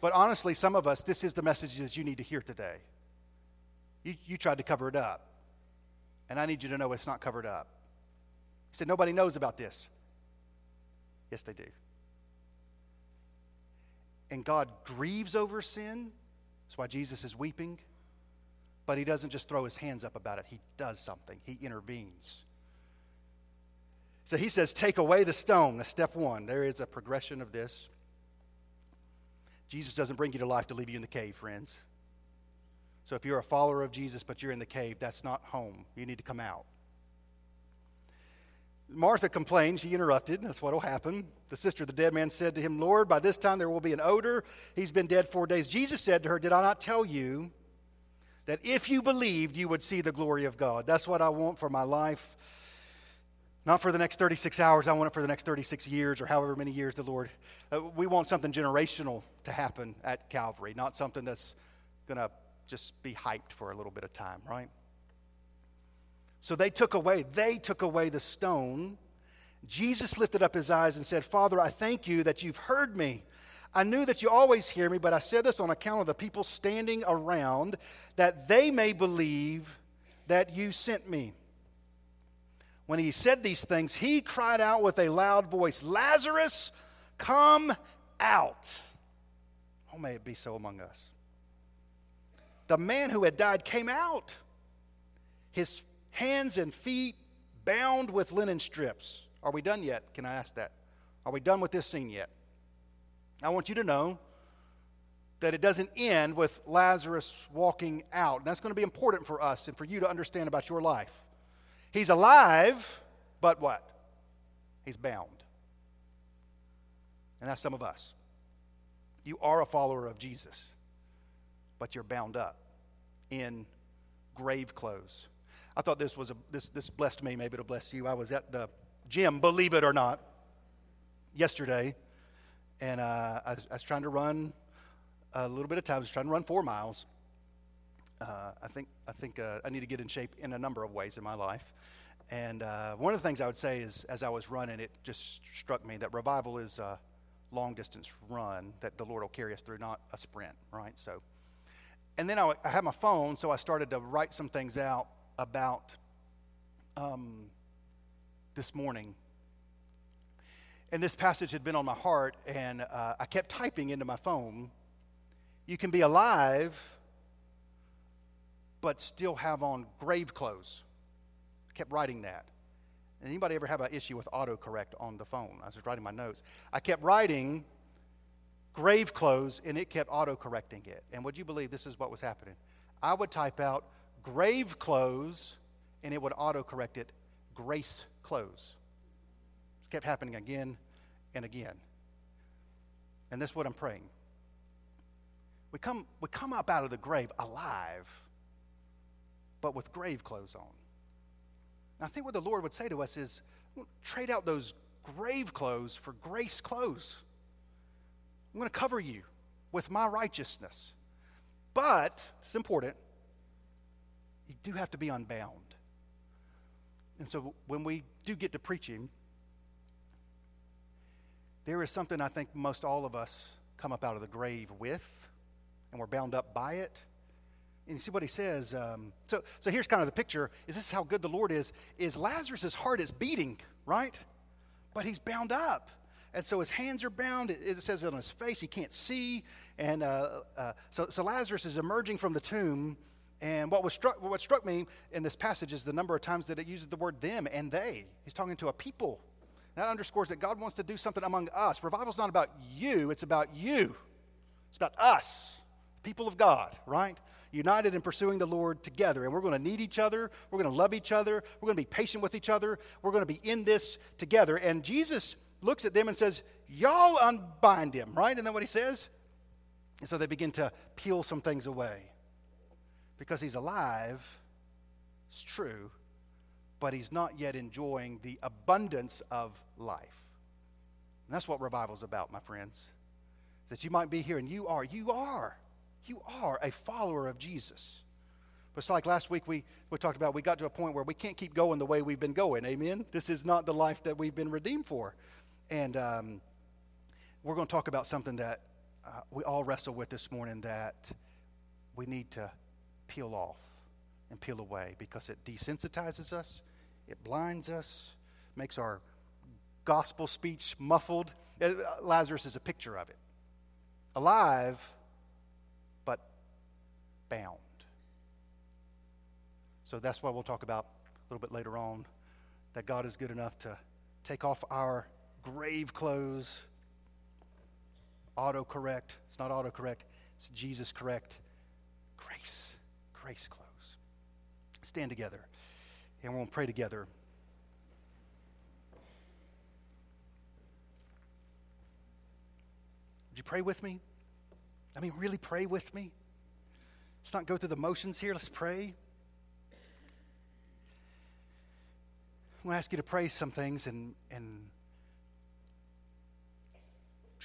But honestly, some of us, this is the message that you need to hear today. You, you tried to cover it up. And I need you to know it's not covered up. He said, Nobody knows about this. Yes, they do. And God grieves over sin. That's why Jesus is weeping. But he doesn't just throw his hands up about it, he does something, he intervenes. So he says, Take away the stone. That's step one. There is a progression of this. Jesus doesn't bring you to life to leave you in the cave, friends. So if you're a follower of Jesus but you're in the cave, that's not home. You need to come out. Martha complained. She interrupted. That's what will happen. The sister of the dead man said to him, Lord, by this time there will be an odor. He's been dead four days. Jesus said to her, Did I not tell you that if you believed, you would see the glory of God? That's what I want for my life. Not for the next 36 hours, I want it for the next 36 years or however many years the Lord. Uh, we want something generational to happen at Calvary, not something that's going to just be hyped for a little bit of time, right? So they took away, they took away the stone. Jesus lifted up his eyes and said, Father, I thank you that you've heard me. I knew that you always hear me, but I said this on account of the people standing around, that they may believe that you sent me when he said these things, he cried out with a loud voice, Lazarus, come out. Oh, may it be so among us. The man who had died came out, his hands and feet bound with linen strips. Are we done yet? Can I ask that? Are we done with this scene yet? I want you to know that it doesn't end with Lazarus walking out. That's going to be important for us and for you to understand about your life. He's alive, but what? He's bound. And that's some of us. You are a follower of Jesus, but you're bound up in grave clothes. I thought this was a this this blessed me, maybe it'll bless you. I was at the gym, believe it or not, yesterday, and uh, I, was, I, was, trying to run a little bit of time. I was trying to run four miles, uh, I think, I, think uh, I need to get in shape in a number of ways in my life. And uh, one of the things I would say is, as I was running, it just struck me that revival is a long distance run that the Lord will carry us through, not a sprint, right? So, and then I, I had my phone, so I started to write some things out about um, this morning. And this passage had been on my heart, and uh, I kept typing into my phone. You can be alive but still have on grave clothes. I kept writing that. Anybody ever have an issue with autocorrect on the phone? I was writing my notes. I kept writing grave clothes and it kept autocorrecting it. And would you believe this is what was happening? I would type out grave clothes and it would autocorrect it grace clothes. It kept happening again and again. And that's what I'm praying. We come, we come up out of the grave alive but with grave clothes on. And I think what the Lord would say to us is trade out those grave clothes for grace clothes. I'm going to cover you with my righteousness. But, it's important, you do have to be unbound. And so when we do get to preaching, there is something I think most all of us come up out of the grave with, and we're bound up by it. And you see what he says. Um, so, so here's kind of the picture. Is this how good the Lord is? Is Lazarus' heart is beating, right? But he's bound up. And so his hands are bound. It, it says it on his face. He can't see. And uh, uh, so, so Lazarus is emerging from the tomb. And what, was struck, what struck me in this passage is the number of times that it uses the word them and they. He's talking to a people. That underscores that God wants to do something among us. Revival's not about you, it's about you. It's about us, people of God, right? United in pursuing the Lord together. And we're going to need each other. We're going to love each other. We're going to be patient with each other. We're going to be in this together. And Jesus looks at them and says, Y'all unbind him, right? Isn't that what he says? And so they begin to peel some things away. Because he's alive, it's true, but he's not yet enjoying the abundance of life. And that's what revival's about, my friends. That you might be here, and you are, you are you are a follower of Jesus. But it's like last week we, we talked about, we got to a point where we can't keep going the way we've been going. Amen? This is not the life that we've been redeemed for. And um, we're going to talk about something that uh, we all wrestle with this morning that we need to peel off and peel away because it desensitizes us, it blinds us, makes our gospel speech muffled. Uh, Lazarus is a picture of it. Alive, bound. So that's why we'll talk about a little bit later on that God is good enough to take off our grave clothes, autocorrect. It's not autocorrect, it's Jesus correct. Grace, grace clothes. Stand together and we'll pray together. Would you pray with me? I mean, really pray with me? Let's not go through the motions here. Let's pray. I'm going to ask you to pray some things and, and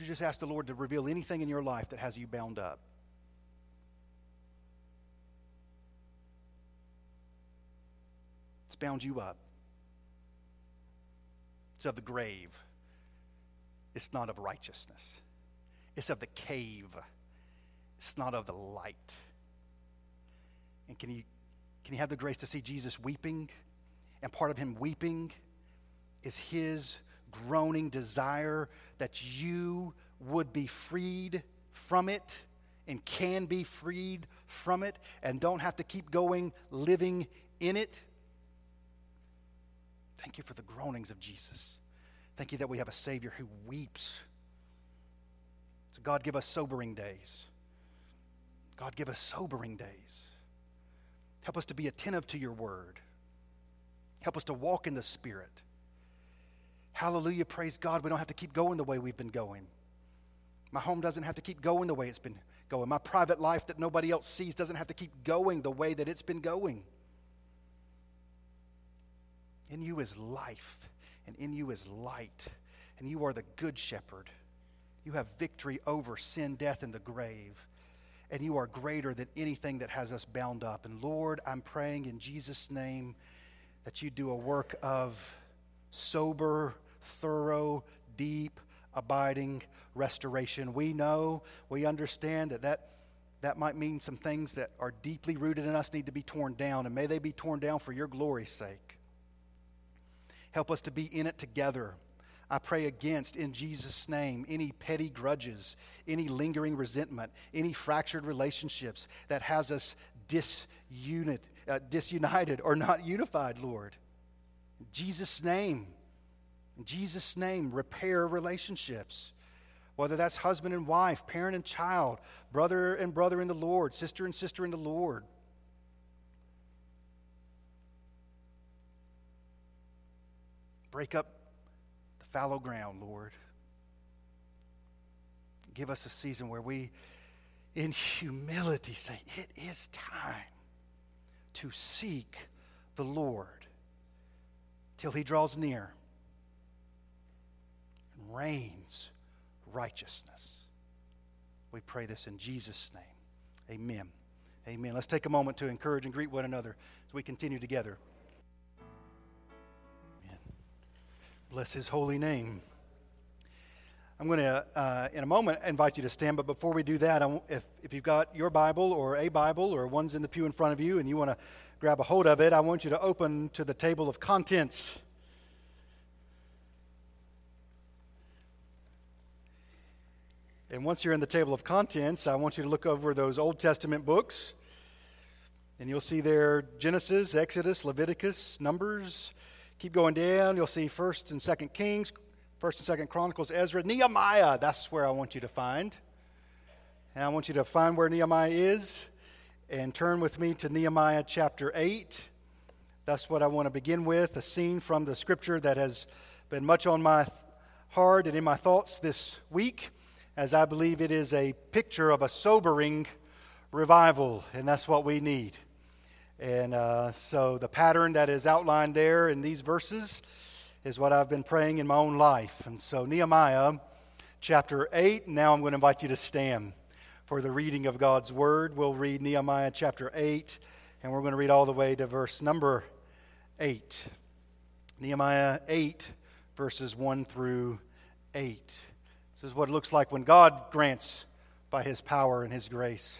you just ask the Lord to reveal anything in your life that has you bound up. It's bound you up. It's of the grave. It's not of righteousness. It's of the cave. It's not of the light. And can you, can you have the grace to see Jesus weeping? And part of him weeping is his groaning desire that you would be freed from it and can be freed from it and don't have to keep going living in it. Thank you for the groanings of Jesus. Thank you that we have a Savior who weeps. So, God, give us sobering days. God, give us sobering days. Help us to be attentive to your word. Help us to walk in the Spirit. Hallelujah, praise God. We don't have to keep going the way we've been going. My home doesn't have to keep going the way it's been going. My private life that nobody else sees doesn't have to keep going the way that it's been going. In you is life, and in you is light, and you are the good shepherd. You have victory over sin, death, and the grave. And you are greater than anything that has us bound up. And Lord, I'm praying in Jesus' name that you do a work of sober, thorough, deep, abiding restoration. We know, we understand that, that that might mean some things that are deeply rooted in us need to be torn down, and may they be torn down for your glory's sake. Help us to be in it together. I pray against, in Jesus' name, any petty grudges, any lingering resentment, any fractured relationships that has us disunit, uh, disunited or not unified, Lord. In Jesus' name, in Jesus' name, repair relationships. Whether that's husband and wife, parent and child, brother and brother in the Lord, sister and sister in the Lord. Break up fallow ground, Lord. Give us a season where we, in humility, say, It is time to seek the Lord till he draws near and reigns righteousness. We pray this in Jesus' name. Amen. Amen. Let's take a moment to encourage and greet one another as we continue together. Bless his holy name. I'm going to, uh, in a moment, invite you to stand. But before we do that, if, if you've got your Bible or a Bible or one's in the pew in front of you and you want to grab a hold of it, I want you to open to the table of contents. And once you're in the table of contents, I want you to look over those Old Testament books. And you'll see there Genesis, Exodus, Leviticus, Numbers. Keep going down. You'll see 1st and 2nd Kings, 1st and 2nd Chronicles, Ezra, Nehemiah. That's where I want you to find. And I want you to find where Nehemiah is and turn with me to Nehemiah chapter 8. That's what I want to begin with a scene from the scripture that has been much on my heart and in my thoughts this week as I believe it is a picture of a sobering revival, and that's what we need. And uh, so the pattern that is outlined there in these verses is what I've been praying in my own life. And so, Nehemiah chapter 8, now I'm going to invite you to stand for the reading of God's word. We'll read Nehemiah chapter 8, and we're going to read all the way to verse number 8. Nehemiah 8, verses 1 through 8. This is what it looks like when God grants by his power and his grace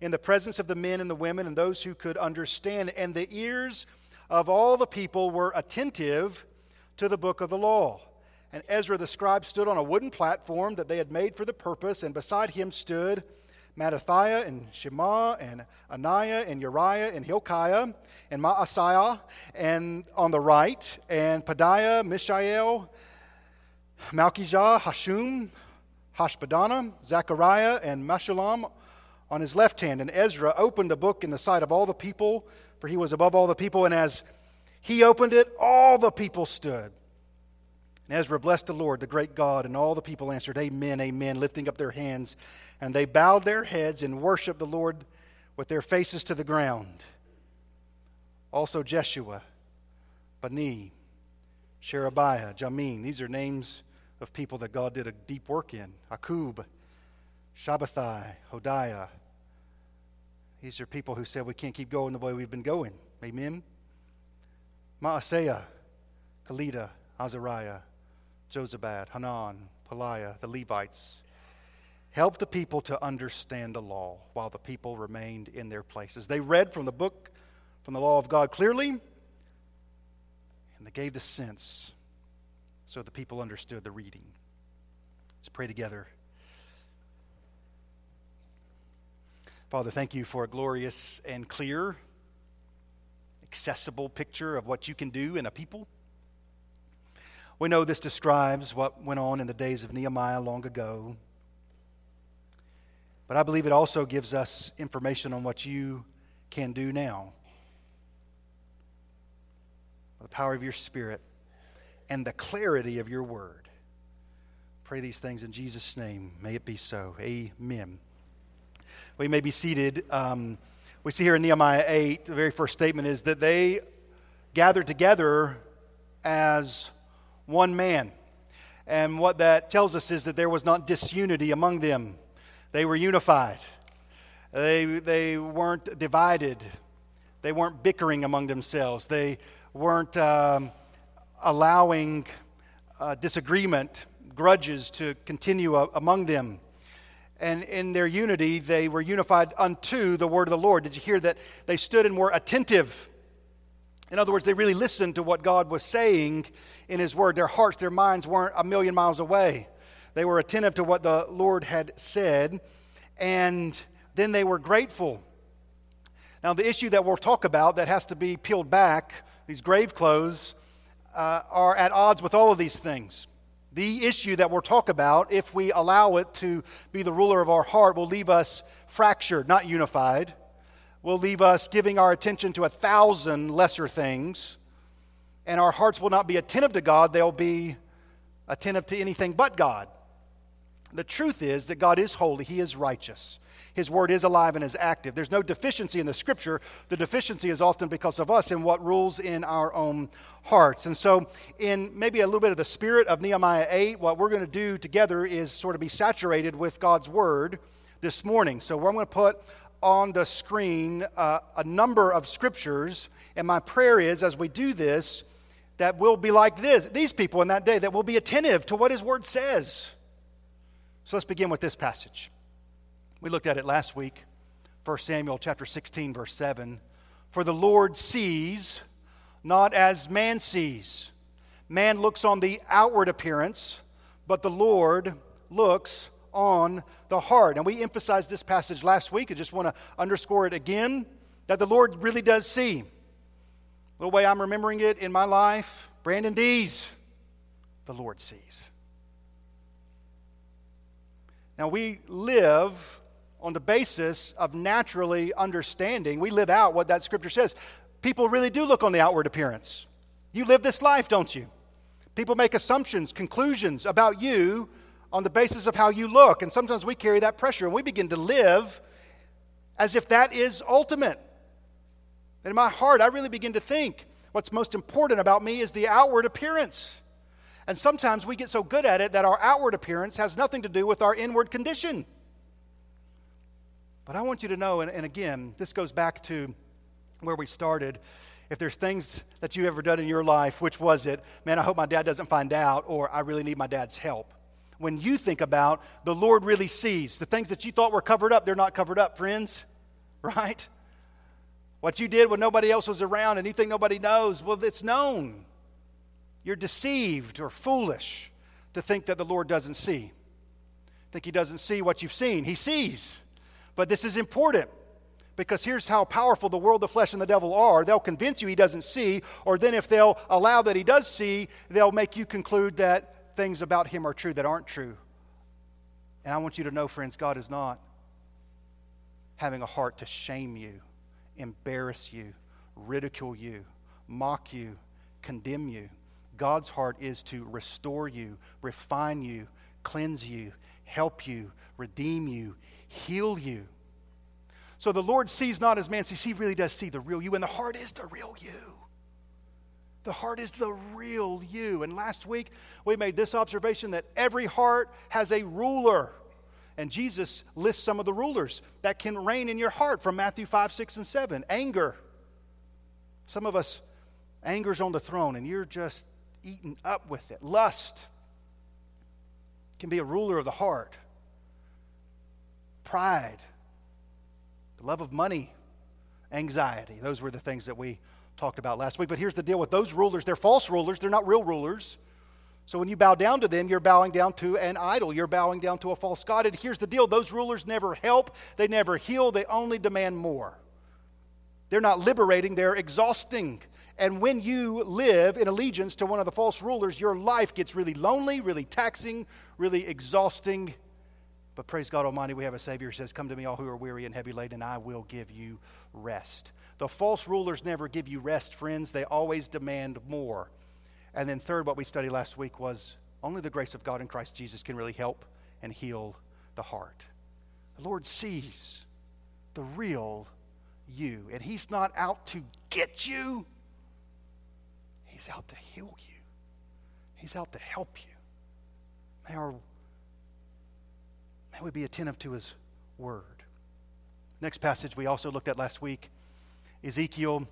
in the presence of the men and the women and those who could understand. And the ears of all the people were attentive to the book of the law. And Ezra the scribe stood on a wooden platform that they had made for the purpose, and beside him stood Mattithiah and Shema and Ananiah and Uriah and Hilkiah and Maaseiah, and on the right, and Pedaiah, Mishael, Malchijah, Hashum, Hashbaddanah, Zechariah, and Meshullam on his left hand. And Ezra opened the book in the sight of all the people, for he was above all the people. And as he opened it, all the people stood. And Ezra blessed the Lord, the great God, and all the people answered, Amen, Amen, lifting up their hands. And they bowed their heads and worshiped the Lord with their faces to the ground. Also Jeshua, Bani, Sherebiah, Jamin. These are names of people that God did a deep work in. Akkub, Shabbethai, Hodiah. These are people who said we can't keep going the way we've been going. Amen. Maaseiah, Kelita, Azariah, Jozabad, Hanan, Pelaiah, the Levites. Help the people to understand the law while the people remained in their places. They read from the book, from the law of God clearly, and they gave the sense so the people understood the reading. Let's pray together. Father, thank you for a glorious and clear, accessible picture of what you can do in a people. We know this describes what went on in the days of Nehemiah long ago. But I believe it also gives us information on what you can do now. By The power of your Spirit and the clarity of your word. Pray these things in Jesus' name. May it be so. Amen. We may be seated. Um, we see here in Nehemiah 8, the very first statement is that they gathered together as one man. And what that tells us is that there was not disunity among them, they were unified. They, they weren't divided. They weren't bickering among themselves. They weren't um, allowing uh, disagreement, grudges to continue uh, among them and in their unity, they were unified unto the word of the Lord. Did you hear that? They stood and were attentive. In other words, they really listened to what God was saying in His word. Their hearts, their minds weren't a million miles away. They were attentive to what the Lord had said, and then they were grateful. Now, the issue that we'll talk about that has to be peeled back, these grave clothes, uh, are at odds with all of these things. The issue that we'll talk about, if we allow it to be the ruler of our heart, will leave us fractured, not unified. Will leave us giving our attention to a thousand lesser things. And our hearts will not be attentive to God, they'll be attentive to anything but God. The truth is that God is holy, He is righteous. His word is alive and is active. There's no deficiency in the scripture. The deficiency is often because of us and what rules in our own hearts. And so, in maybe a little bit of the spirit of Nehemiah 8, what we're going to do together is sort of be saturated with God's word this morning. So, I'm going to put on the screen uh, a number of scriptures. And my prayer is, as we do this, that we'll be like this, these people in that day, that we'll be attentive to what His word says. So let's begin with this passage. We looked at it last week, 1 Samuel chapter 16 verse 7. For the Lord sees not as man sees. Man looks on the outward appearance, but the Lord looks on the heart. And we emphasized this passage last week. I just want to underscore it again that the Lord really does see. The way I'm remembering it in my life, Brandon Dees, the Lord sees. Now we live on the basis of naturally understanding. We live out what that scripture says. People really do look on the outward appearance. You live this life, don't you? People make assumptions, conclusions about you on the basis of how you look. And sometimes we carry that pressure and we begin to live as if that is ultimate. And in my heart, I really begin to think what's most important about me is the outward appearance. And sometimes we get so good at it that our outward appearance has nothing to do with our inward condition. But I want you to know, and, and again, this goes back to where we started. If there's things that you've ever done in your life, which was it? Man, I hope my dad doesn't find out, or I really need my dad's help. When you think about the Lord really sees, the things that you thought were covered up, they're not covered up, friends, right? What you did when nobody else was around and you think nobody knows, well, it's known. You're deceived or foolish to think that the Lord doesn't see. Think He doesn't see what you've seen. He sees. But this is important because here's how powerful the world, the flesh, and the devil are. They'll convince you He doesn't see, or then if they'll allow that He does see, they'll make you conclude that things about Him are true that aren't true. And I want you to know, friends, God is not having a heart to shame you, embarrass you, ridicule you, mock you, condemn you. God's heart is to restore you, refine you, cleanse you, help you, redeem you, heal you. So the Lord sees not as man sees, he really does see the real you, and the heart is the real you. The heart is the real you. And last week we made this observation that every heart has a ruler. And Jesus lists some of the rulers that can reign in your heart from Matthew 5, 6, and 7. Anger. Some of us, anger's on the throne, and you're just eaten up with it. Lust can be a ruler of the heart. Pride, the love of money, anxiety. Those were the things that we talked about last week. But here's the deal with those rulers they're false rulers, they're not real rulers. So when you bow down to them, you're bowing down to an idol. You're bowing down to a false God. And here's the deal those rulers never help, they never heal, they only demand more. They're not liberating, they're exhausting. And when you live in allegiance to one of the false rulers, your life gets really lonely, really taxing, really exhausting. But praise God Almighty, we have a Savior who says, Come to me, all who are weary and heavy laden, and I will give you rest. The false rulers never give you rest, friends. They always demand more. And then, third, what we studied last week was only the grace of God in Christ Jesus can really help and heal the heart. The Lord sees the real you, and He's not out to get you. He's out to heal you, He's out to help you. May, our, may we be attentive to His word. Next passage we also looked at last week Ezekiel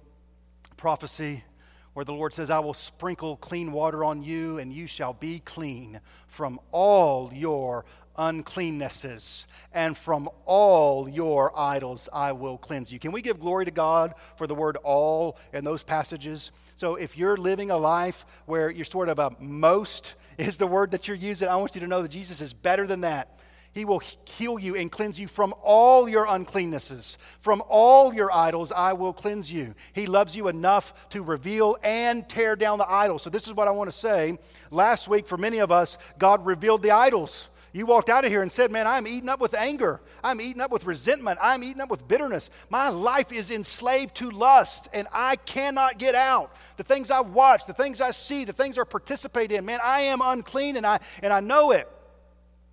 prophecy where the Lord says, I will sprinkle clean water on you, and you shall be clean from all your uncleannesses, and from all your idols I will cleanse you. Can we give glory to God for the word all in those passages? So if you're living a life where you're sort of a most is the word that you're using, I want you to know that Jesus is better than that. He will heal you and cleanse you from all your uncleannesses. From all your idols, I will cleanse you. He loves you enough to reveal and tear down the idols. So, this is what I want to say. Last week, for many of us, God revealed the idols. You walked out of here and said, Man, I'm eaten up with anger. I'm eaten up with resentment. I'm eaten up with bitterness. My life is enslaved to lust, and I cannot get out. The things I watch, the things I see, the things I participate in, man, I am unclean and I, and I know it.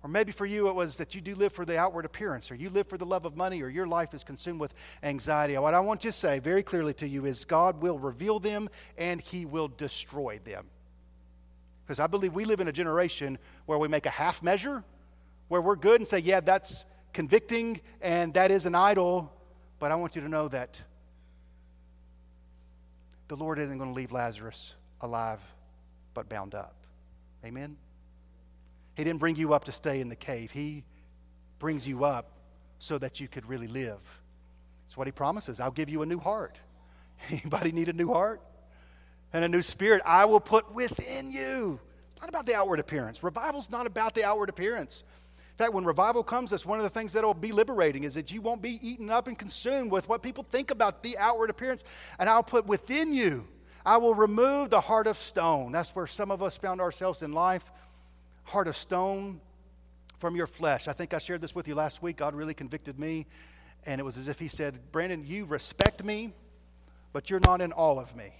Or maybe for you it was that you do live for the outward appearance, or you live for the love of money, or your life is consumed with anxiety. What I want to say very clearly to you is God will reveal them and He will destroy them. Because I believe we live in a generation where we make a half measure, where we're good and say, yeah, that's convicting and that is an idol. But I want you to know that the Lord isn't going to leave Lazarus alive but bound up. Amen? He didn't bring you up to stay in the cave, He brings you up so that you could really live. That's what He promises. I'll give you a new heart. Anybody need a new heart? and a new spirit I will put within you. It's not about the outward appearance. Revival's not about the outward appearance. In fact, when revival comes, that's one of the things that will be liberating is that you won't be eaten up and consumed with what people think about the outward appearance. And I'll put within you, I will remove the heart of stone. That's where some of us found ourselves in life. Heart of stone from your flesh. I think I shared this with you last week. God really convicted me. And it was as if He said, Brandon, you respect me, but you're not in all of me.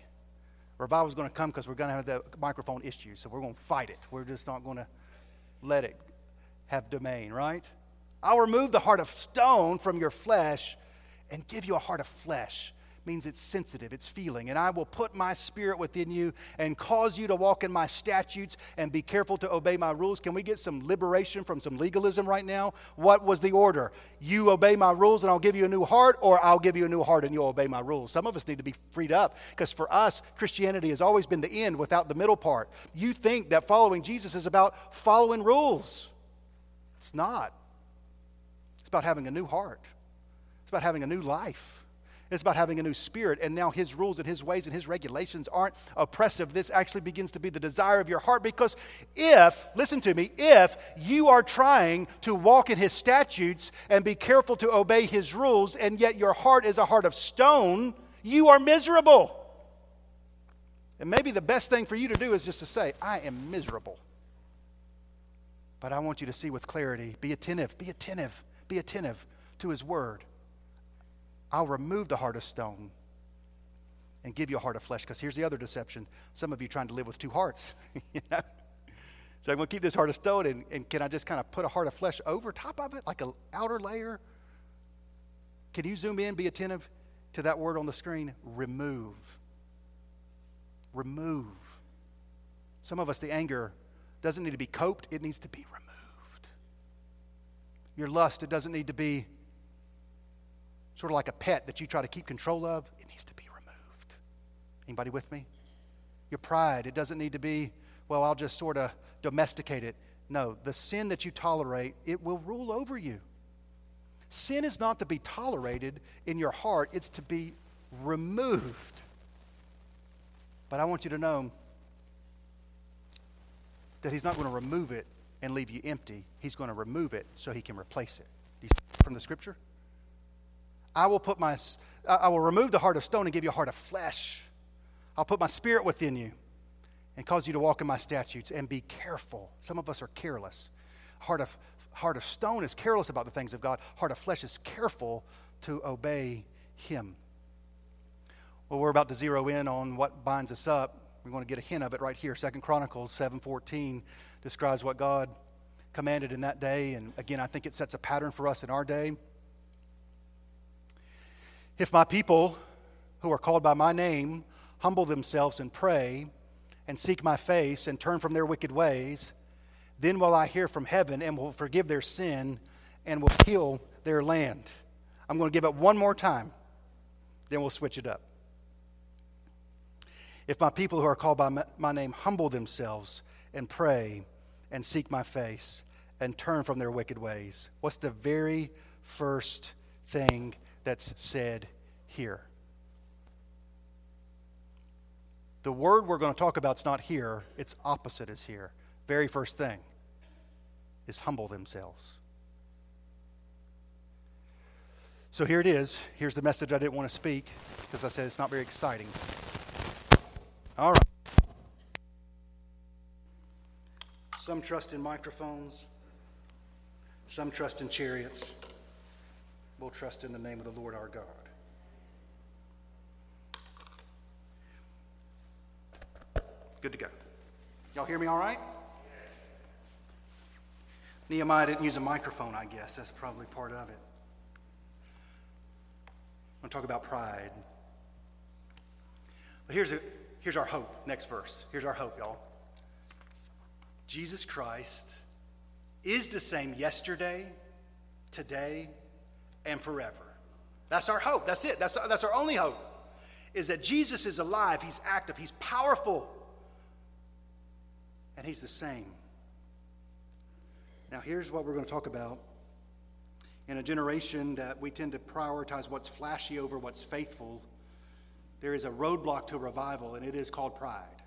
Revival is going to come because we're going to have the microphone issue, so we're going to fight it. We're just not going to let it have domain, right? I'll remove the heart of stone from your flesh and give you a heart of flesh. Means it's sensitive, it's feeling. And I will put my spirit within you and cause you to walk in my statutes and be careful to obey my rules. Can we get some liberation from some legalism right now? What was the order? You obey my rules and I'll give you a new heart, or I'll give you a new heart and you'll obey my rules. Some of us need to be freed up because for us, Christianity has always been the end without the middle part. You think that following Jesus is about following rules, it's not. It's about having a new heart, it's about having a new life. It's about having a new spirit, and now His rules and His ways and His regulations aren't oppressive. This actually begins to be the desire of your heart because if, listen to me, if you are trying to walk in His statutes and be careful to obey His rules, and yet your heart is a heart of stone, you are miserable. And maybe the best thing for you to do is just to say, I am miserable. But I want you to see with clarity. Be attentive, be attentive, be attentive to His word. I'll remove the heart of stone and give you a heart of flesh. Because here's the other deception some of you trying to live with two hearts. you know? So I'm going to keep this heart of stone, and, and can I just kind of put a heart of flesh over top of it, like an outer layer? Can you zoom in, be attentive to that word on the screen? Remove. Remove. Some of us, the anger doesn't need to be coped, it needs to be removed. Your lust, it doesn't need to be sort of like a pet that you try to keep control of, it needs to be removed. Anybody with me? Your pride, it doesn't need to be, well, I'll just sort of domesticate it. No, the sin that you tolerate, it will rule over you. Sin is not to be tolerated in your heart, it's to be removed. But I want you to know that He's not going to remove it and leave you empty. He's going to remove it so He can replace it. From the scripture? I will put my, I will remove the heart of stone and give you a heart of flesh. I'll put my spirit within you and cause you to walk in my statutes and be careful. Some of us are careless. Heart of, heart of stone is careless about the things of God. Heart of flesh is careful to obey Him. Well, we're about to zero in on what binds us up. We're going to get a hint of it right here. Second Chronicles 7:14 describes what God commanded in that day, and again, I think it sets a pattern for us in our day. If my people who are called by my name humble themselves and pray and seek my face and turn from their wicked ways, then will I hear from heaven and will forgive their sin and will heal their land. I'm going to give it one more time, then we'll switch it up. If my people who are called by my name humble themselves and pray and seek my face and turn from their wicked ways, what's the very first thing that's said here. The word we're going to talk about is not here, its opposite is here. Very first thing is humble themselves. So here it is. Here's the message I didn't want to speak because I said it's not very exciting. All right. Some trust in microphones, some trust in chariots. We'll trust in the name of the Lord our God. Good to go. Y'all hear me all right? Nehemiah didn't use a microphone, I guess. That's probably part of it. I'm going to talk about pride. But here's, a, here's our hope. Next verse. Here's our hope, y'all. Jesus Christ is the same yesterday, today, and forever. That's our hope. That's it. That's, that's our only hope. Is that Jesus is alive, He's active, He's powerful, and He's the same. Now, here's what we're going to talk about. In a generation that we tend to prioritize what's flashy over what's faithful, there is a roadblock to revival, and it is called pride.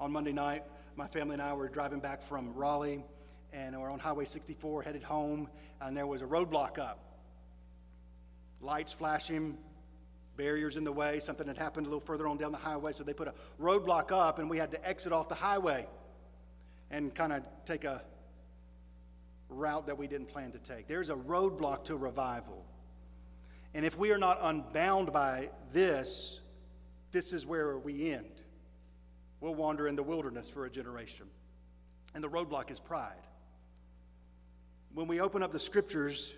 On Monday night, my family and I were driving back from Raleigh, and we're on Highway 64 headed home, and there was a roadblock up lights flashing, barriers in the way. Something had happened a little further on down the highway, so they put a roadblock up, and we had to exit off the highway and kind of take a route that we didn't plan to take. There's a roadblock to revival. And if we are not unbound by this, this is where we end. We'll wander in the wilderness for a generation. And the roadblock is pride. When we open up the scriptures,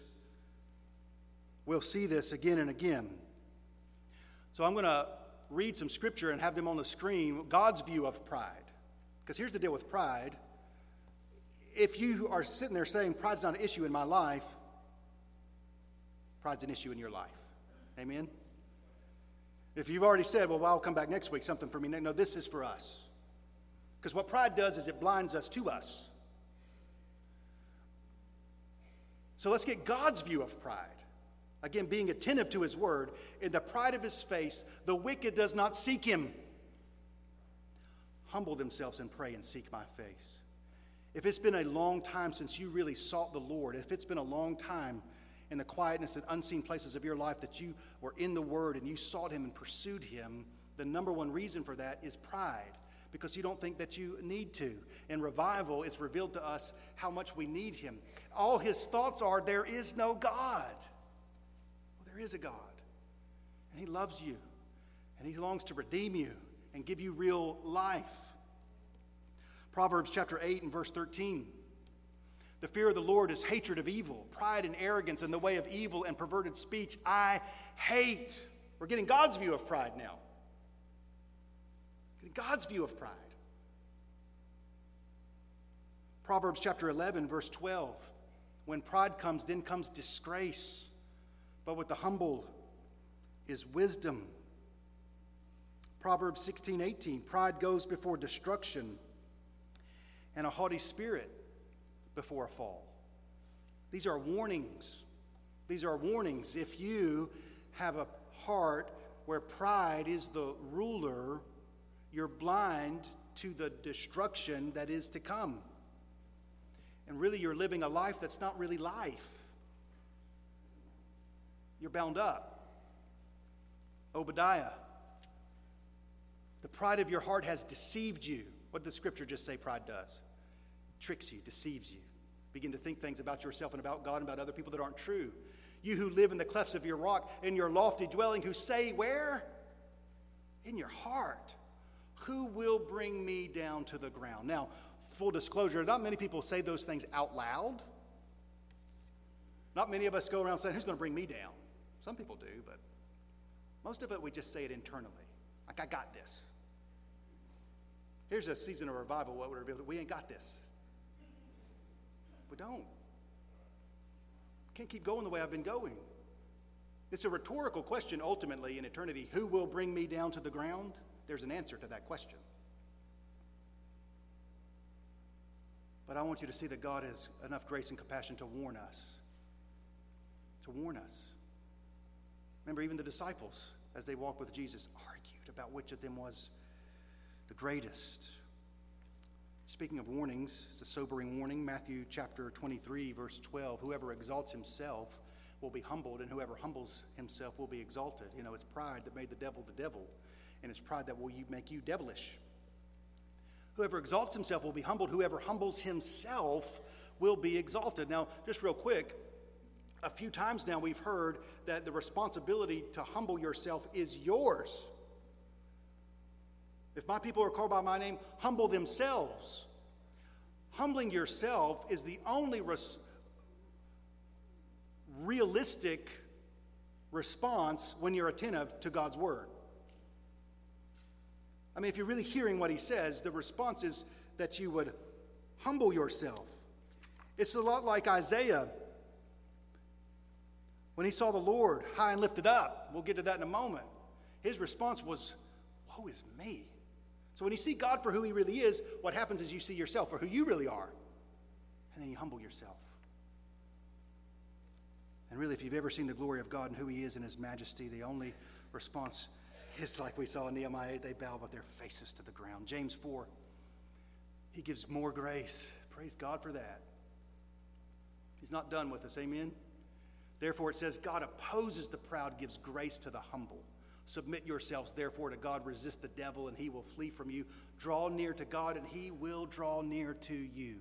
we'll see this again and again. So I'm going to read some scripture and have them on the screen God's view of pride. Because here's the deal with pride. If you are sitting there saying pride's not an issue in my life, pride's an issue in your life. Amen? If you've already said, well, I'll come back next week, something for me, no, this is for us. Because what pride does is it blinds us to us. So let's get God's view of pride. Again, being attentive to his word. In the pride of his face, the wicked does not seek him. Humble themselves and pray and seek my face. If it's been a long time since you really sought the Lord, if it's been a long time in the quietness and unseen places of your life that you were in the Word and you sought Him and pursued Him, the number one reason for that is pride because you don't think that you need to. In revival, it's revealed to us how much we need Him. All His thoughts are there is no God. Is a God, and He loves you, and He longs to redeem you and give you real life. Proverbs chapter 8 and verse 13. The fear of the Lord is hatred of evil, pride and arrogance in the way of evil and perverted speech. I hate. We're getting God's view of pride now. Getting God's view of pride. Proverbs chapter 11, verse 12. When pride comes, then comes disgrace. But with the humble is wisdom. Proverbs 16, 18. Pride goes before destruction, and a haughty spirit before a fall. These are warnings. These are warnings. If you have a heart where pride is the ruler, you're blind to the destruction that is to come. And really, you're living a life that's not really life. You're bound up. Obadiah, the pride of your heart has deceived you. What did the scripture just say pride does? tricks you, deceives you. Begin to think things about yourself and about God and about other people that aren't true. You who live in the clefts of your rock, in your lofty dwelling, who say, Where? In your heart. Who will bring me down to the ground? Now, full disclosure, not many people say those things out loud. Not many of us go around saying, Who's going to bring me down? Some people do, but most of it we just say it internally. Like, I got this. Here's a season of revival. What would reveal? It. We ain't got this. We don't. Can't keep going the way I've been going. It's a rhetorical question ultimately in eternity who will bring me down to the ground? There's an answer to that question. But I want you to see that God has enough grace and compassion to warn us. To warn us. Remember, even the disciples, as they walked with Jesus, argued about which of them was the greatest. Speaking of warnings, it's a sobering warning. Matthew chapter 23, verse 12. Whoever exalts himself will be humbled, and whoever humbles himself will be exalted. You know, it's pride that made the devil the devil, and it's pride that will make you devilish. Whoever exalts himself will be humbled. Whoever humbles himself will be exalted. Now, just real quick, a few times now we've heard that the responsibility to humble yourself is yours. If my people are called by my name, humble themselves. Humbling yourself is the only res- realistic response when you're attentive to God's word. I mean, if you're really hearing what he says, the response is that you would humble yourself. It's a lot like Isaiah when he saw the Lord high and lifted up. We'll get to that in a moment. His response was, Woe is me. So when you see God for who He really is, what happens is you see yourself for who you really are. And then you humble yourself. And really, if you've ever seen the glory of God and who He is in His majesty, the only response is like we saw in Nehemiah they bow with their faces to the ground. James 4, He gives more grace. Praise God for that. He's not done with us. Amen? Therefore, it says, God opposes the proud, gives grace to the humble. Submit yourselves, therefore, to God. Resist the devil, and he will flee from you. Draw near to God, and he will draw near to you.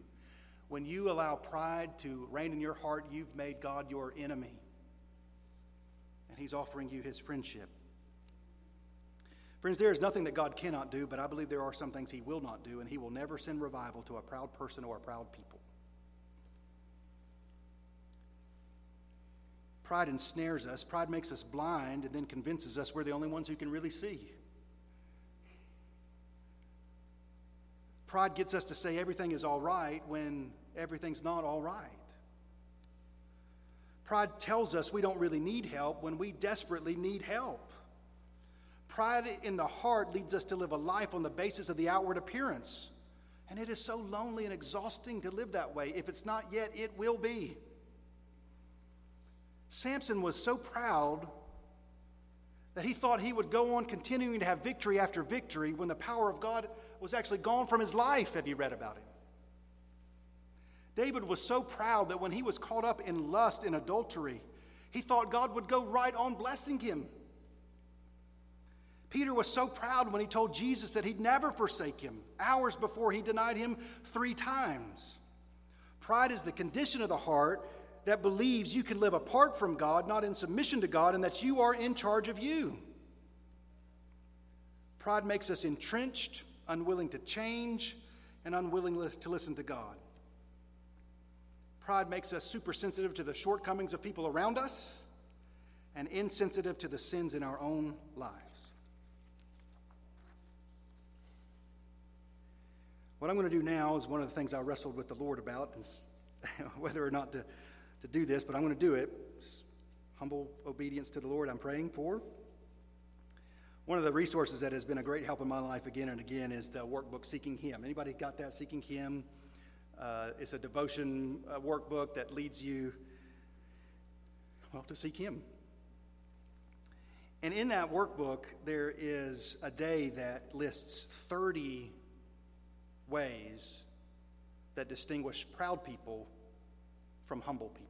When you allow pride to reign in your heart, you've made God your enemy. And he's offering you his friendship. Friends, there is nothing that God cannot do, but I believe there are some things he will not do, and he will never send revival to a proud person or a proud people. Pride ensnares us. Pride makes us blind and then convinces us we're the only ones who can really see. Pride gets us to say everything is all right when everything's not all right. Pride tells us we don't really need help when we desperately need help. Pride in the heart leads us to live a life on the basis of the outward appearance. And it is so lonely and exhausting to live that way. If it's not yet, it will be. Samson was so proud that he thought he would go on continuing to have victory after victory when the power of God was actually gone from his life. Have you read about it? David was so proud that when he was caught up in lust and adultery, he thought God would go right on blessing him. Peter was so proud when he told Jesus that he'd never forsake him, hours before he denied him three times. Pride is the condition of the heart that believes you can live apart from God, not in submission to God, and that you are in charge of you. Pride makes us entrenched, unwilling to change, and unwilling to listen to God. Pride makes us super sensitive to the shortcomings of people around us and insensitive to the sins in our own lives. What I'm going to do now is one of the things I wrestled with the Lord about, whether or not to to do this, but I'm going to do it. Just humble obedience to the Lord, I'm praying for. One of the resources that has been a great help in my life again and again is the workbook Seeking Him. Anybody got that? Seeking Him. Uh, it's a devotion uh, workbook that leads you, well, to seek Him. And in that workbook, there is a day that lists 30 ways that distinguish proud people from humble people.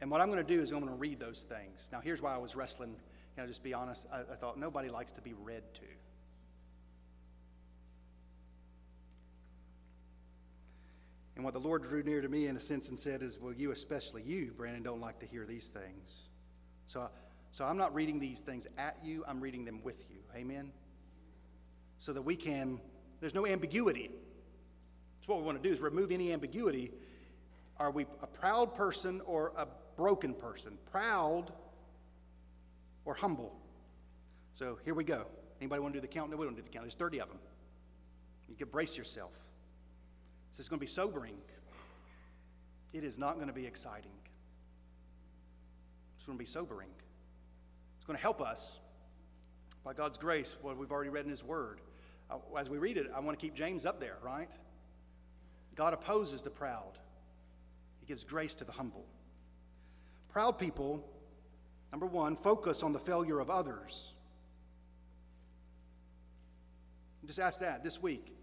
And what I'm going to do is I'm going to read those things. Now, here's why I was wrestling. Can I just be honest? I, I thought nobody likes to be read to. And what the Lord drew near to me in a sense and said is, Well, you, especially you, Brandon, don't like to hear these things. So, so I'm not reading these things at you, I'm reading them with you. Amen? So that we can, there's no ambiguity. So, what we want to do is remove any ambiguity. Are we a proud person or a broken person? Proud or humble? So, here we go. Anybody want to do the count? No, we don't do the count. There's 30 of them. You can brace yourself. This is going to be sobering. It is not going to be exciting. It's going to be sobering. It's going to help us, by God's grace, what we've already read in His Word. Uh, as we read it, I want to keep James up there, right? God opposes the proud, He gives grace to the humble. Proud people, number one, focus on the failure of others. Just ask that this week.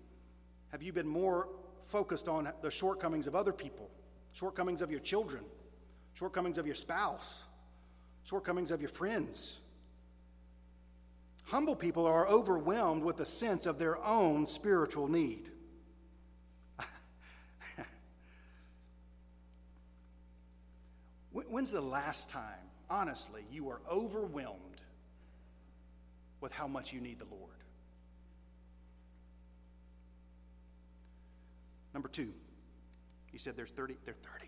Have you been more focused on the shortcomings of other people, shortcomings of your children, shortcomings of your spouse, shortcomings of your friends? Humble people are overwhelmed with a sense of their own spiritual need. When's the last time, honestly, you were overwhelmed with how much you need the Lord? Number two, you said there's 30, they're 30.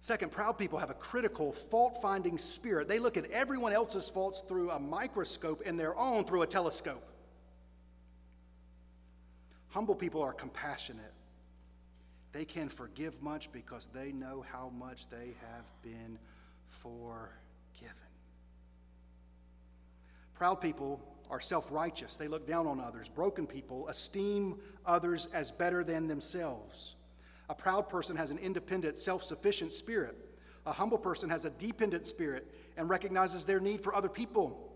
Second, proud people have a critical, fault finding spirit. They look at everyone else's faults through a microscope and their own through a telescope. Humble people are compassionate. They can forgive much because they know how much they have been forgiven. Proud people are self righteous. They look down on others. Broken people esteem others as better than themselves. A proud person has an independent, self sufficient spirit. A humble person has a dependent spirit and recognizes their need for other people.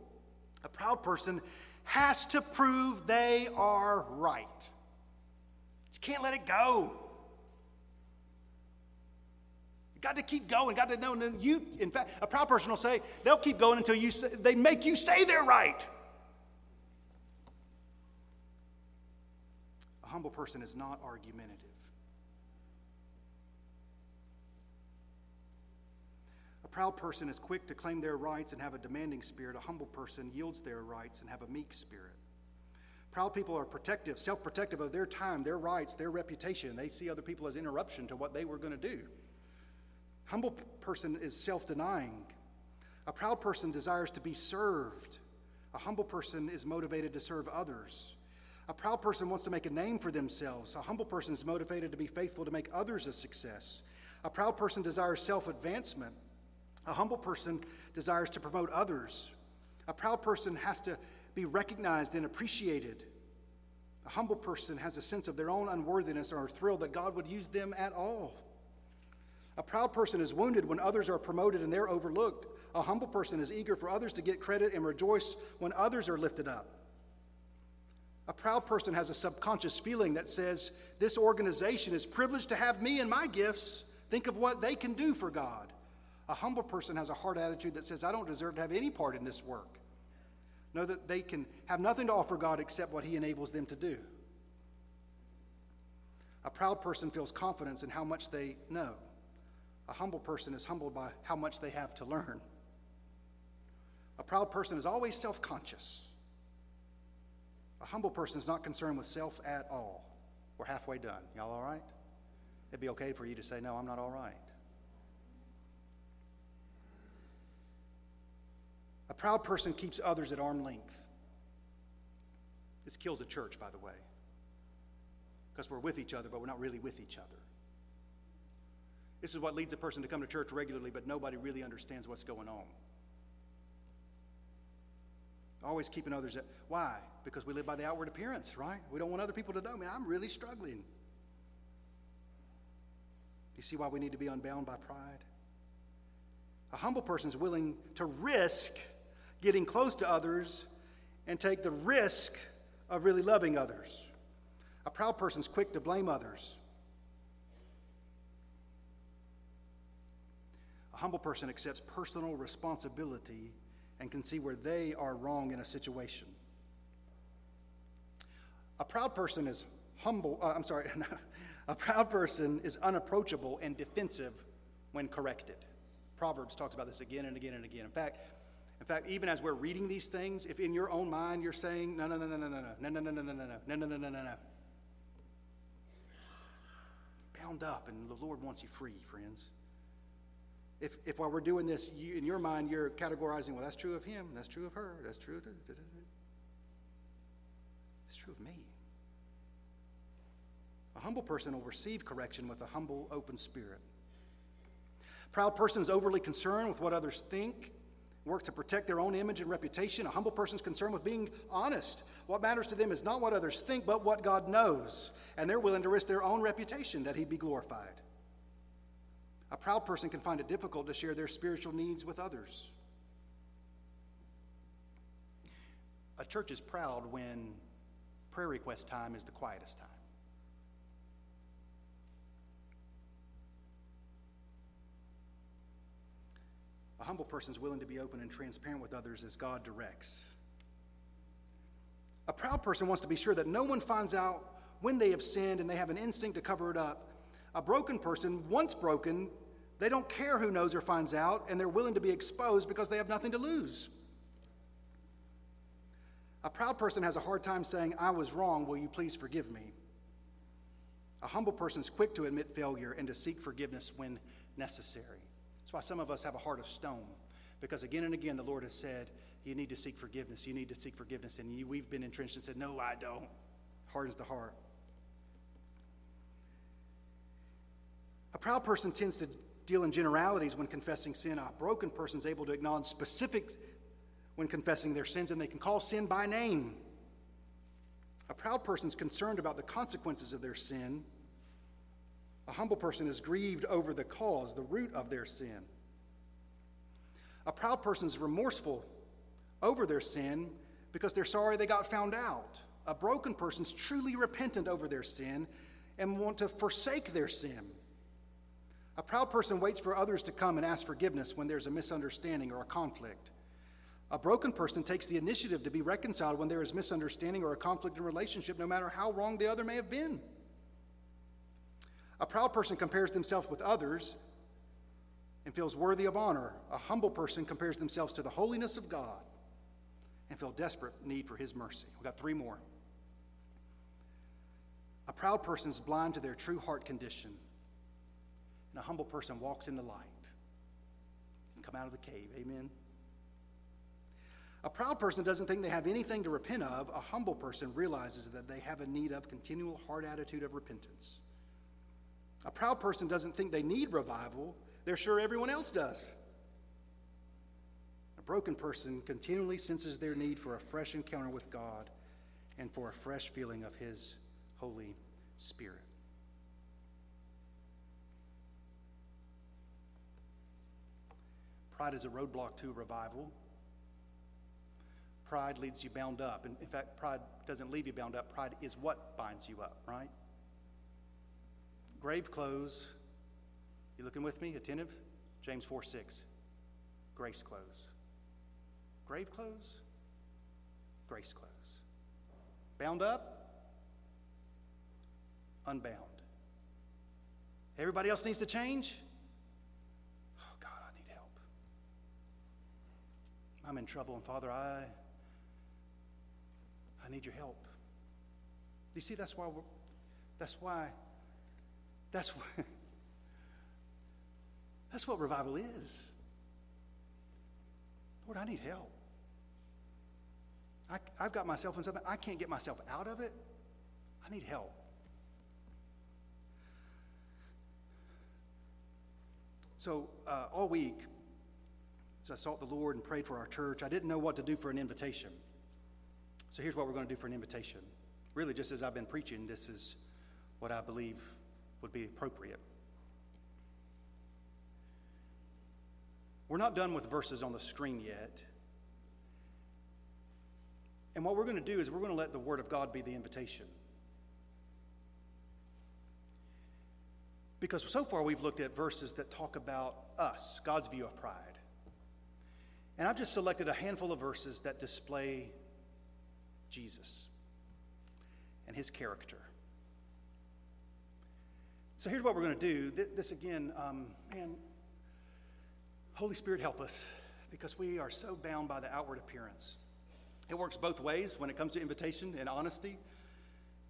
A proud person has to prove they are right. You can't let it go. Got to keep going. Got to know. And you, in fact, a proud person will say they'll keep going until you say, they make you say they're right. A humble person is not argumentative. A proud person is quick to claim their rights and have a demanding spirit. A humble person yields their rights and have a meek spirit. Proud people are protective, self protective of their time, their rights, their reputation. They see other people as interruption to what they were going to do. Humble person is self denying. A proud person desires to be served. A humble person is motivated to serve others. A proud person wants to make a name for themselves. A humble person is motivated to be faithful to make others a success. A proud person desires self advancement. A humble person desires to promote others. A proud person has to be recognized and appreciated. A humble person has a sense of their own unworthiness or a thrill that God would use them at all. A proud person is wounded when others are promoted and they're overlooked. A humble person is eager for others to get credit and rejoice when others are lifted up. A proud person has a subconscious feeling that says, This organization is privileged to have me and my gifts. Think of what they can do for God. A humble person has a hard attitude that says, I don't deserve to have any part in this work. Know that they can have nothing to offer God except what He enables them to do. A proud person feels confidence in how much they know. A humble person is humbled by how much they have to learn. A proud person is always self conscious. A humble person is not concerned with self at all. We're halfway done. Y'all all right? It'd be okay for you to say, No, I'm not all right. A proud person keeps others at arm length. This kills a church, by the way, because we're with each other, but we're not really with each other. This is what leads a person to come to church regularly, but nobody really understands what's going on. Always keeping others at. Why? Because we live by the outward appearance, right? We don't want other people to know, man, I'm really struggling. You see why we need to be unbound by pride? A humble person is willing to risk getting close to others and take the risk of really loving others. A proud person is quick to blame others. Humble person accepts personal responsibility and can see where they are wrong in a situation. A proud person is humble, uh, I'm sorry, a proud person is unapproachable and defensive when corrected. Proverbs talks about this again and again and again. In fact, in fact, even as we're reading these things, if in your own mind you're saying, no, no, no, no, no, no, no, no, no, no, no, no, no, no, no, no, no, no, bound up, and the Lord wants you free, friends. If, if while we're doing this, you, in your mind, you're categorizing, well, that's true of him, that's true of her, that's true of. It's true of me. A humble person will receive correction with a humble, open spirit. Proud person is overly concerned with what others think work to protect their own image and reputation. A humble person is concerned with being honest. What matters to them is not what others think, but what God knows. And they're willing to risk their own reputation that He be glorified. A proud person can find it difficult to share their spiritual needs with others. A church is proud when prayer request time is the quietest time. A humble person is willing to be open and transparent with others as God directs. A proud person wants to be sure that no one finds out when they have sinned and they have an instinct to cover it up. A broken person, once broken, they don't care who knows or finds out, and they're willing to be exposed because they have nothing to lose. A proud person has a hard time saying, I was wrong, will you please forgive me? A humble person is quick to admit failure and to seek forgiveness when necessary That's why some of us have a heart of stone. Because again and again, the Lord has said, You need to seek forgiveness. You need to seek forgiveness. And you, we've been entrenched and said, No, I don't. Hardens the heart. A proud person tends to deal in generalities when confessing sin. A broken person is able to acknowledge specifics when confessing their sins, and they can call sin by name. A proud person is concerned about the consequences of their sin a humble person is grieved over the cause, the root of their sin. A proud person is remorseful over their sin because they're sorry they got found out. A broken person is truly repentant over their sin and want to forsake their sin. A proud person waits for others to come and ask forgiveness when there's a misunderstanding or a conflict. A broken person takes the initiative to be reconciled when there is misunderstanding or a conflict in relationship, no matter how wrong the other may have been. A proud person compares themselves with others and feels worthy of honor. A humble person compares themselves to the holiness of God and feel desperate need for his mercy. We've got three more. A proud person is blind to their true heart condition, and a humble person walks in the light and come out of the cave. Amen. A proud person doesn't think they have anything to repent of. A humble person realizes that they have a need of continual hard attitude of repentance. A proud person doesn't think they need revival. They're sure everyone else does. A broken person continually senses their need for a fresh encounter with God and for a fresh feeling of His Holy Spirit. Pride is a roadblock to revival. Pride leads you bound up. And in fact, pride doesn't leave you bound up. Pride is what binds you up, right? Grave clothes. You looking with me? Attentive? James 4 6. Grace clothes. Grave clothes? Grace clothes. Bound up? Unbound. Everybody else needs to change? Oh, God, I need help. I'm in trouble, and Father, I, I need your help. You see, that's why, we're, that's why, that's why, that's what revival is. Lord, I need help. I I, have got myself in something. I can't get myself out of it. I need help. So, uh, all week, I sought the Lord and prayed for our church, I didn't know what to do for an invitation. So, here's what we're going to do for an invitation. Really, just as I've been preaching, this is what I believe would be appropriate. We're not done with verses on the screen yet. And what we're going to do is we're going to let the Word of God be the invitation. Because so far we've looked at verses that talk about us, God's view of pride. And I've just selected a handful of verses that display Jesus and his character. So here's what we're going to do. This again, um, man, Holy Spirit, help us because we are so bound by the outward appearance. It works both ways when it comes to invitation and honesty.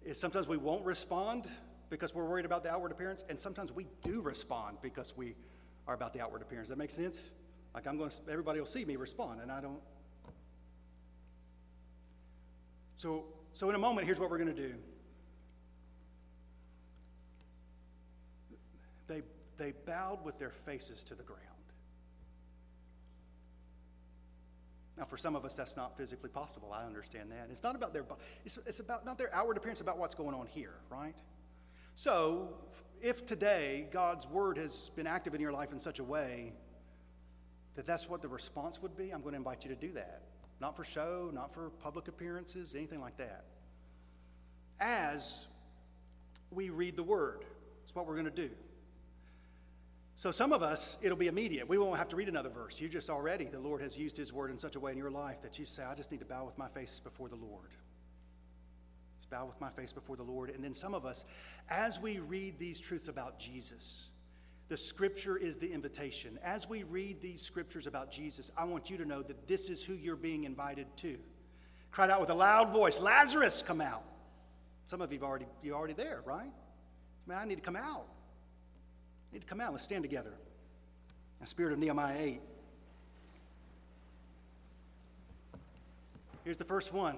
Is sometimes we won't respond because we're worried about the outward appearance, and sometimes we do respond because we are about the outward appearance. That makes sense? Like I'm going to, everybody will see me respond, and I don't. So, so in a moment, here's what we're going to do. They, they bowed with their faces to the ground. Now, for some of us, that's not physically possible. I understand that. It's not about their, it's, it's about not their outward appearance, about what's going on here, right? So, if today God's word has been active in your life in such a way that that's what the response would be, I'm going to invite you to do that. Not for show, not for public appearances, anything like that. As we read the word, it's what we're going to do. So, some of us, it'll be immediate. We won't have to read another verse. You just already, the Lord has used His word in such a way in your life that you say, I just need to bow with my face before the Lord. Just bow with my face before the Lord. And then some of us, as we read these truths about Jesus, the scripture is the invitation. As we read these scriptures about Jesus, I want you to know that this is who you're being invited to. Cried out with a loud voice, Lazarus, come out. Some of you have already you're already there, right? Man, I need to come out I need to come out. Let's stand together. The spirit of Nehemiah 8. Here's the first one.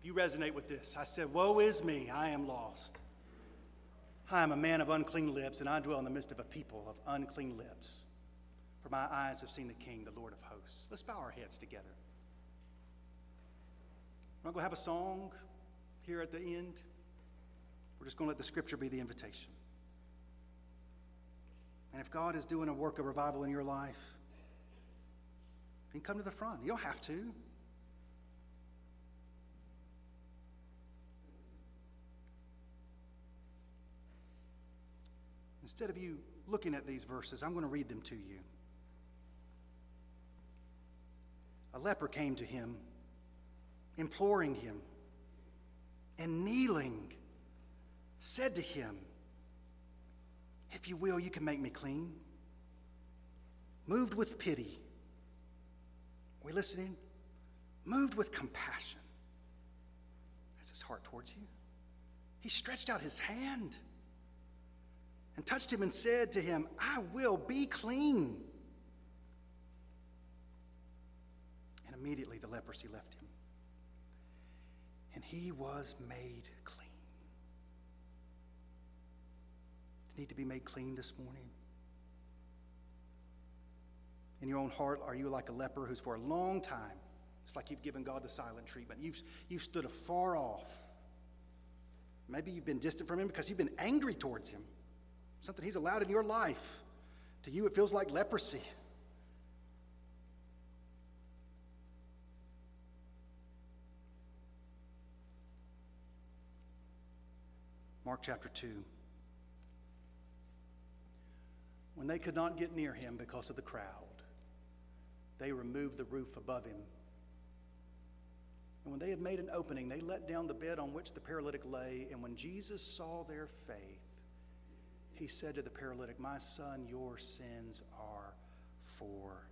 If you resonate with this, I said, Woe is me, I am lost. I am a man of unclean lips, and I dwell in the midst of a people of unclean lips. For my eyes have seen the King, the Lord of hosts. Let's bow our heads together. We're not going to have a song here at the end. We're just going to let the scripture be the invitation. And if God is doing a work of revival in your life, you come to the front. You don't have to. Instead of you looking at these verses, I'm going to read them to you. A leper came to him, imploring him, and kneeling, said to him, if you will, you can make me clean. Moved with pity. Are we listening? Moved with compassion. That's his heart towards you. he stretched out his hand and touched him and said to him, I will be clean. And immediately the leprosy left him, and he was made clean. Need to be made clean this morning? In your own heart, are you like a leper who's for a long time, it's like you've given God the silent treatment? You've, you've stood afar off. Maybe you've been distant from Him because you've been angry towards Him something He's allowed in your life. To you, it feels like leprosy. Mark chapter 2. When they could not get near him because of the crowd, they removed the roof above him. And when they had made an opening, they let down the bed on which the paralytic lay. And when Jesus saw their faith, he said to the paralytic, My son, your sins are forgiven.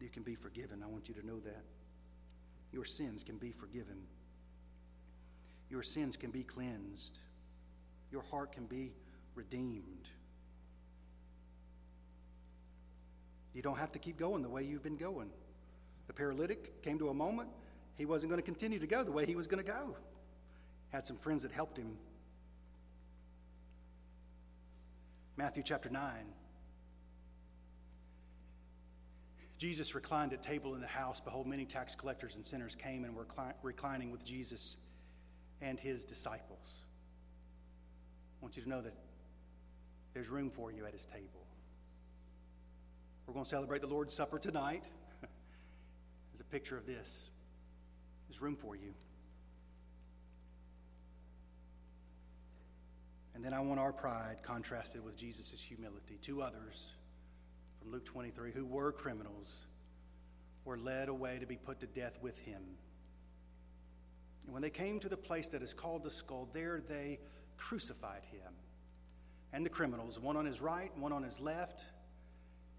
You can be forgiven. I want you to know that. Your sins can be forgiven. Your sins can be cleansed. Your heart can be redeemed. You don't have to keep going the way you've been going. The paralytic came to a moment he wasn't going to continue to go the way he was going to go. Had some friends that helped him. Matthew chapter 9. Jesus reclined at table in the house. Behold, many tax collectors and sinners came and were reclining with Jesus and his disciples. I want you to know that there's room for you at his table. We're going to celebrate the Lord's Supper tonight. There's a picture of this. There's room for you. And then I want our pride contrasted with Jesus' humility. Two others from Luke 23 who were criminals were led away to be put to death with him. And when they came to the place that is called the skull, there they crucified him and the criminals, one on his right, one on his left.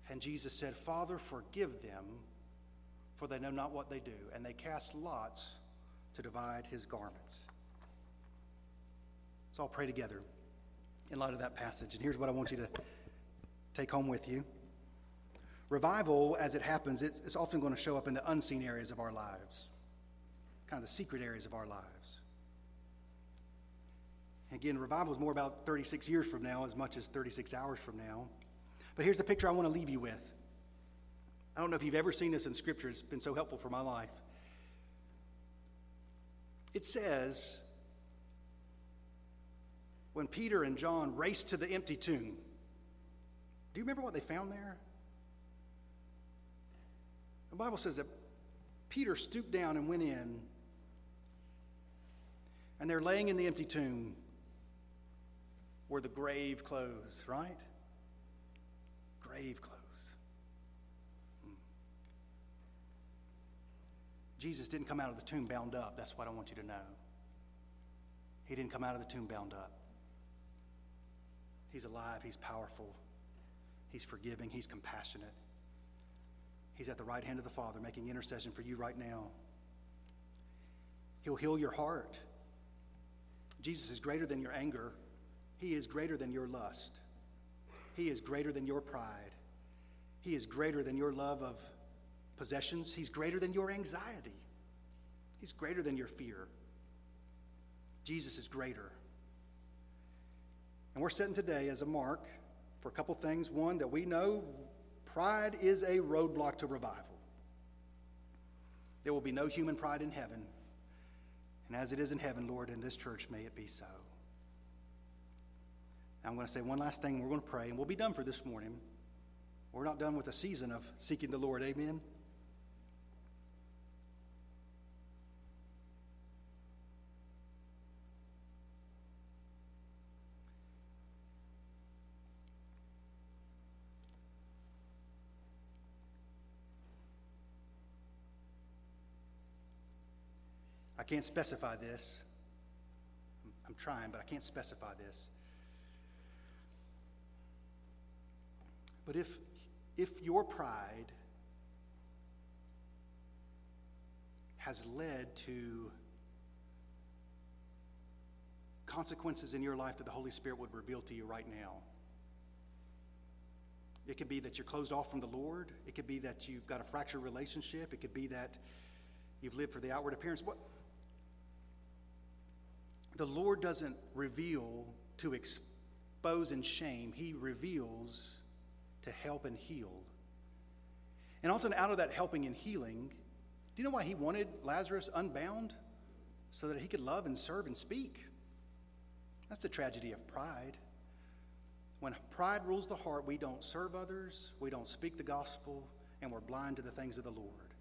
And Jesus said, Father, forgive them, for they know not what they do. And they cast lots to divide his garments. So I'll pray together in light of that passage. And here's what I want you to take home with you. Revival, as it happens, it's often going to show up in the unseen areas of our lives, kind of the secret areas of our lives. Again, revival is more about 36 years from now as much as 36 hours from now. But here's the picture I want to leave you with. I don't know if you've ever seen this in Scripture, it's been so helpful for my life. It says, when Peter and John raced to the empty tomb, do you remember what they found there? The Bible says that Peter stooped down and went in, and they're laying in the empty tomb where the grave clothes, right? Grave clothes. Jesus didn't come out of the tomb bound up. That's what I want you to know. He didn't come out of the tomb bound up. He's alive, He's powerful, He's forgiving, He's compassionate. He's at the right hand of the Father making intercession for you right now. He'll heal your heart. Jesus is greater than your anger, He is greater than your lust, He is greater than your pride, He is greater than your love of possessions. He's greater than your anxiety, He's greater than your fear. Jesus is greater. And we're setting today as a mark for a couple things. One, that we know pride is a roadblock to revival. There will be no human pride in heaven. And as it is in heaven, Lord, in this church, may it be so. I'm going to say one last thing, we're going to pray, and we'll be done for this morning. We're not done with a season of seeking the Lord. Amen. Can't specify this. I'm trying, but I can't specify this. But if, if your pride has led to consequences in your life that the Holy Spirit would reveal to you right now. It could be that you're closed off from the Lord. It could be that you've got a fractured relationship. It could be that you've lived for the outward appearance. What the Lord doesn't reveal to expose and shame, He reveals to help and heal. And often, out of that helping and healing, do you know why He wanted Lazarus unbound? So that he could love and serve and speak. That's the tragedy of pride. When pride rules the heart, we don't serve others, we don't speak the gospel, and we're blind to the things of the Lord.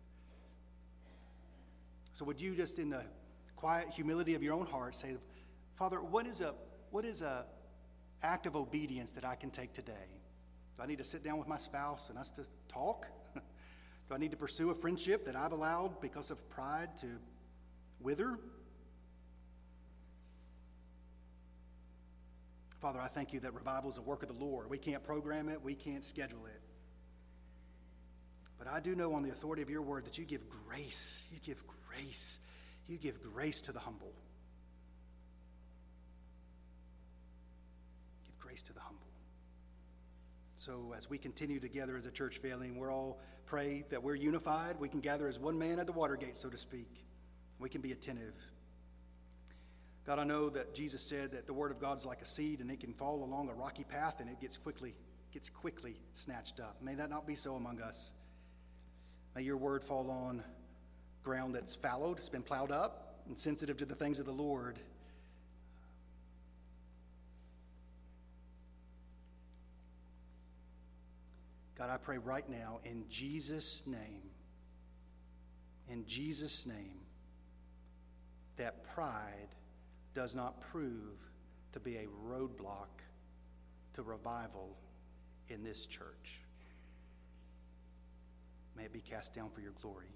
So, would you just, in the quiet humility of your own heart, say, Father, what is a what is a act of obedience that I can take today? Do I need to sit down with my spouse and us to talk? Do I need to pursue a friendship that I've allowed because of pride to wither? Father, I thank you that revival is a work of the Lord. We can't program it, we can't schedule it. But I do know on the authority of your word that you give grace. You give grace. You give grace to the humble. Give grace to the humble. So as we continue together as a church family, we're all pray that we're unified. We can gather as one man at the Watergate, so to speak. We can be attentive. God, I know that Jesus said that the word of God is like a seed and it can fall along a rocky path and it gets quickly gets quickly snatched up. May that not be so among us. May your word fall on ground that's fallowed, it's been plowed up, and sensitive to the things of the Lord. God, I pray right now in Jesus' name, in Jesus' name, that pride does not prove to be a roadblock to revival in this church. May it be cast down for your glory.